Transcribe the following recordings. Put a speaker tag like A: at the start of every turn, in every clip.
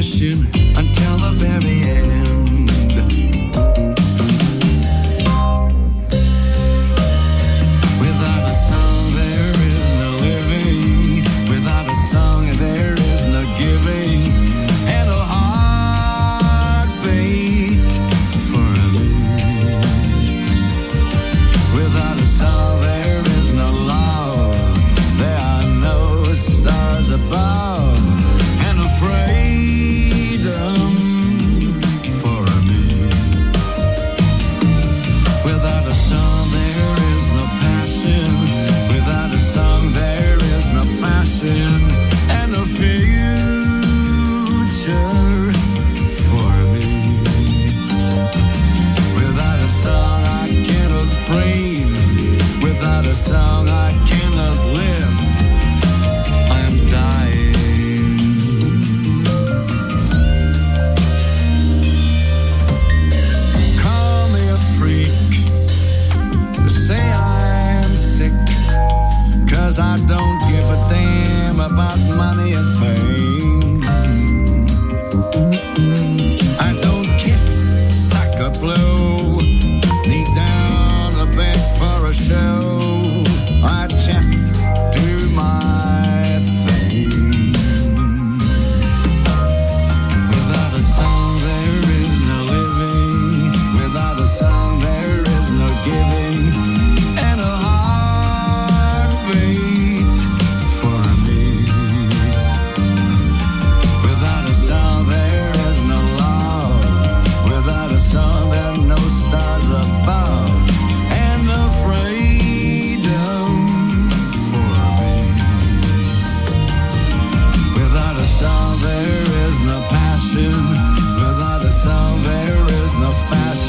A: And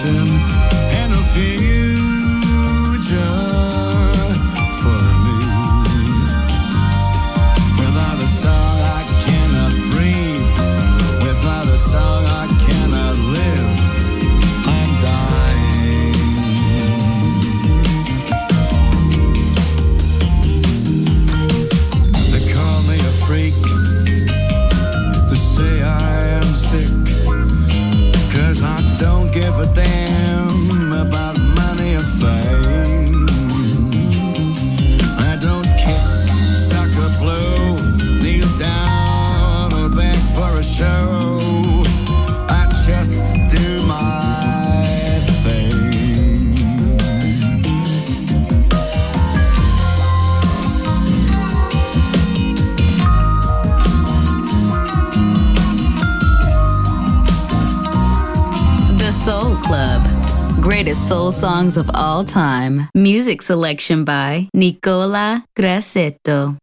B: passion and a
A: fear. time. Music selection by Nicola Grassetto.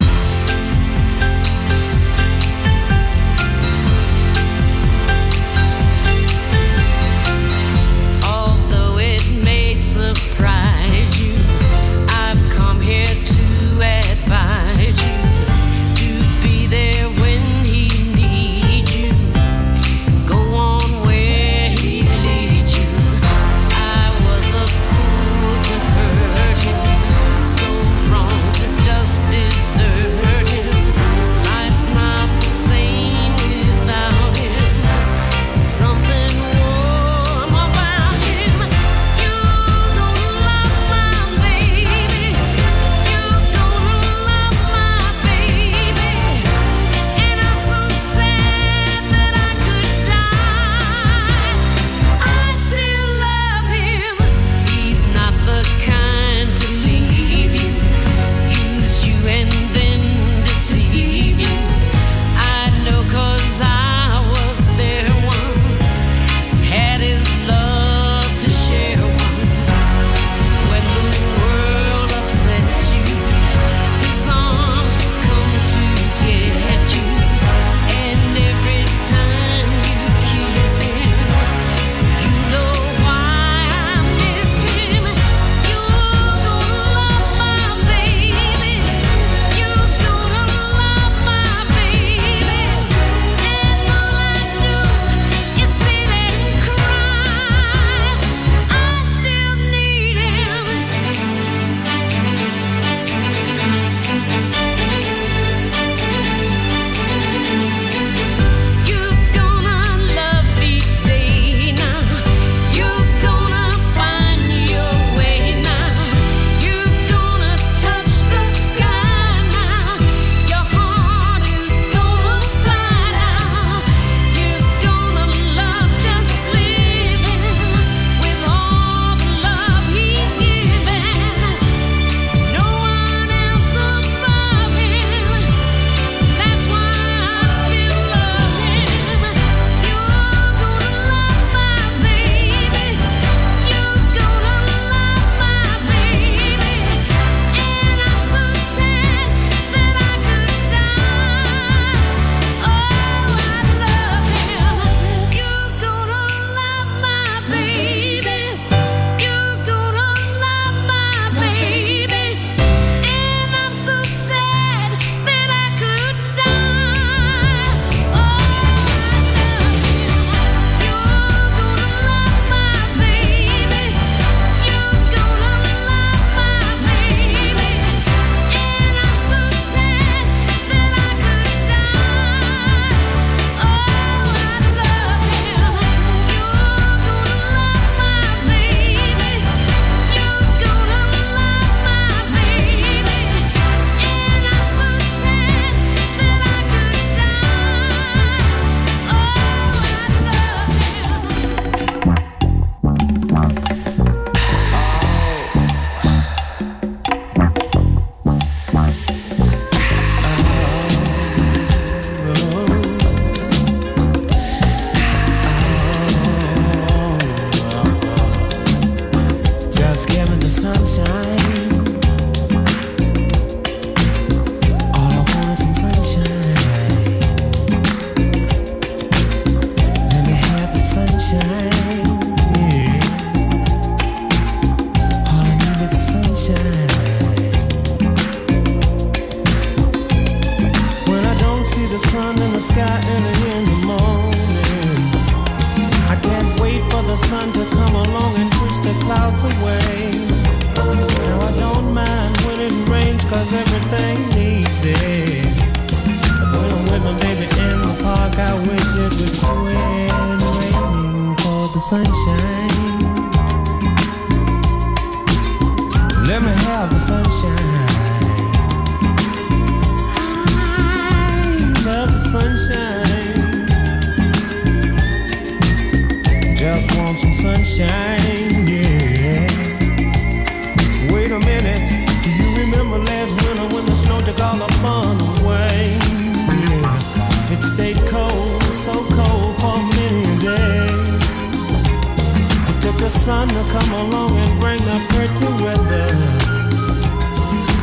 C: sun to come along and bring the pretty weather.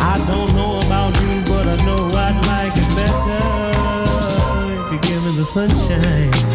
C: I don't know about you, but I know I'd like it better if you give me the sunshine.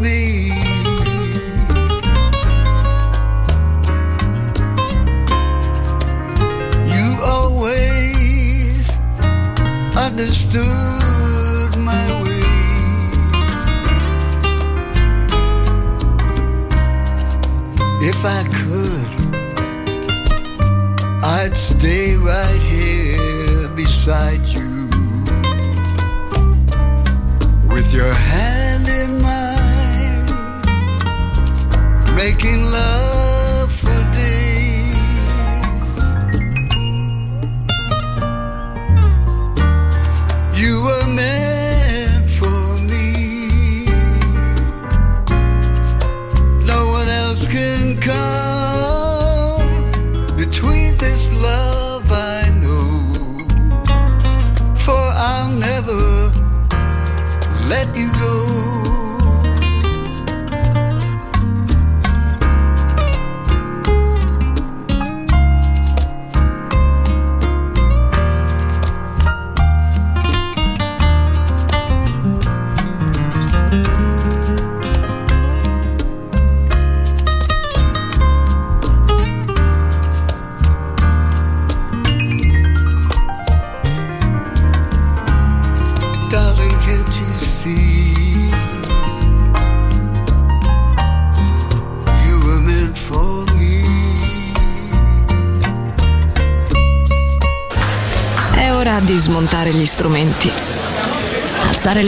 D: Me.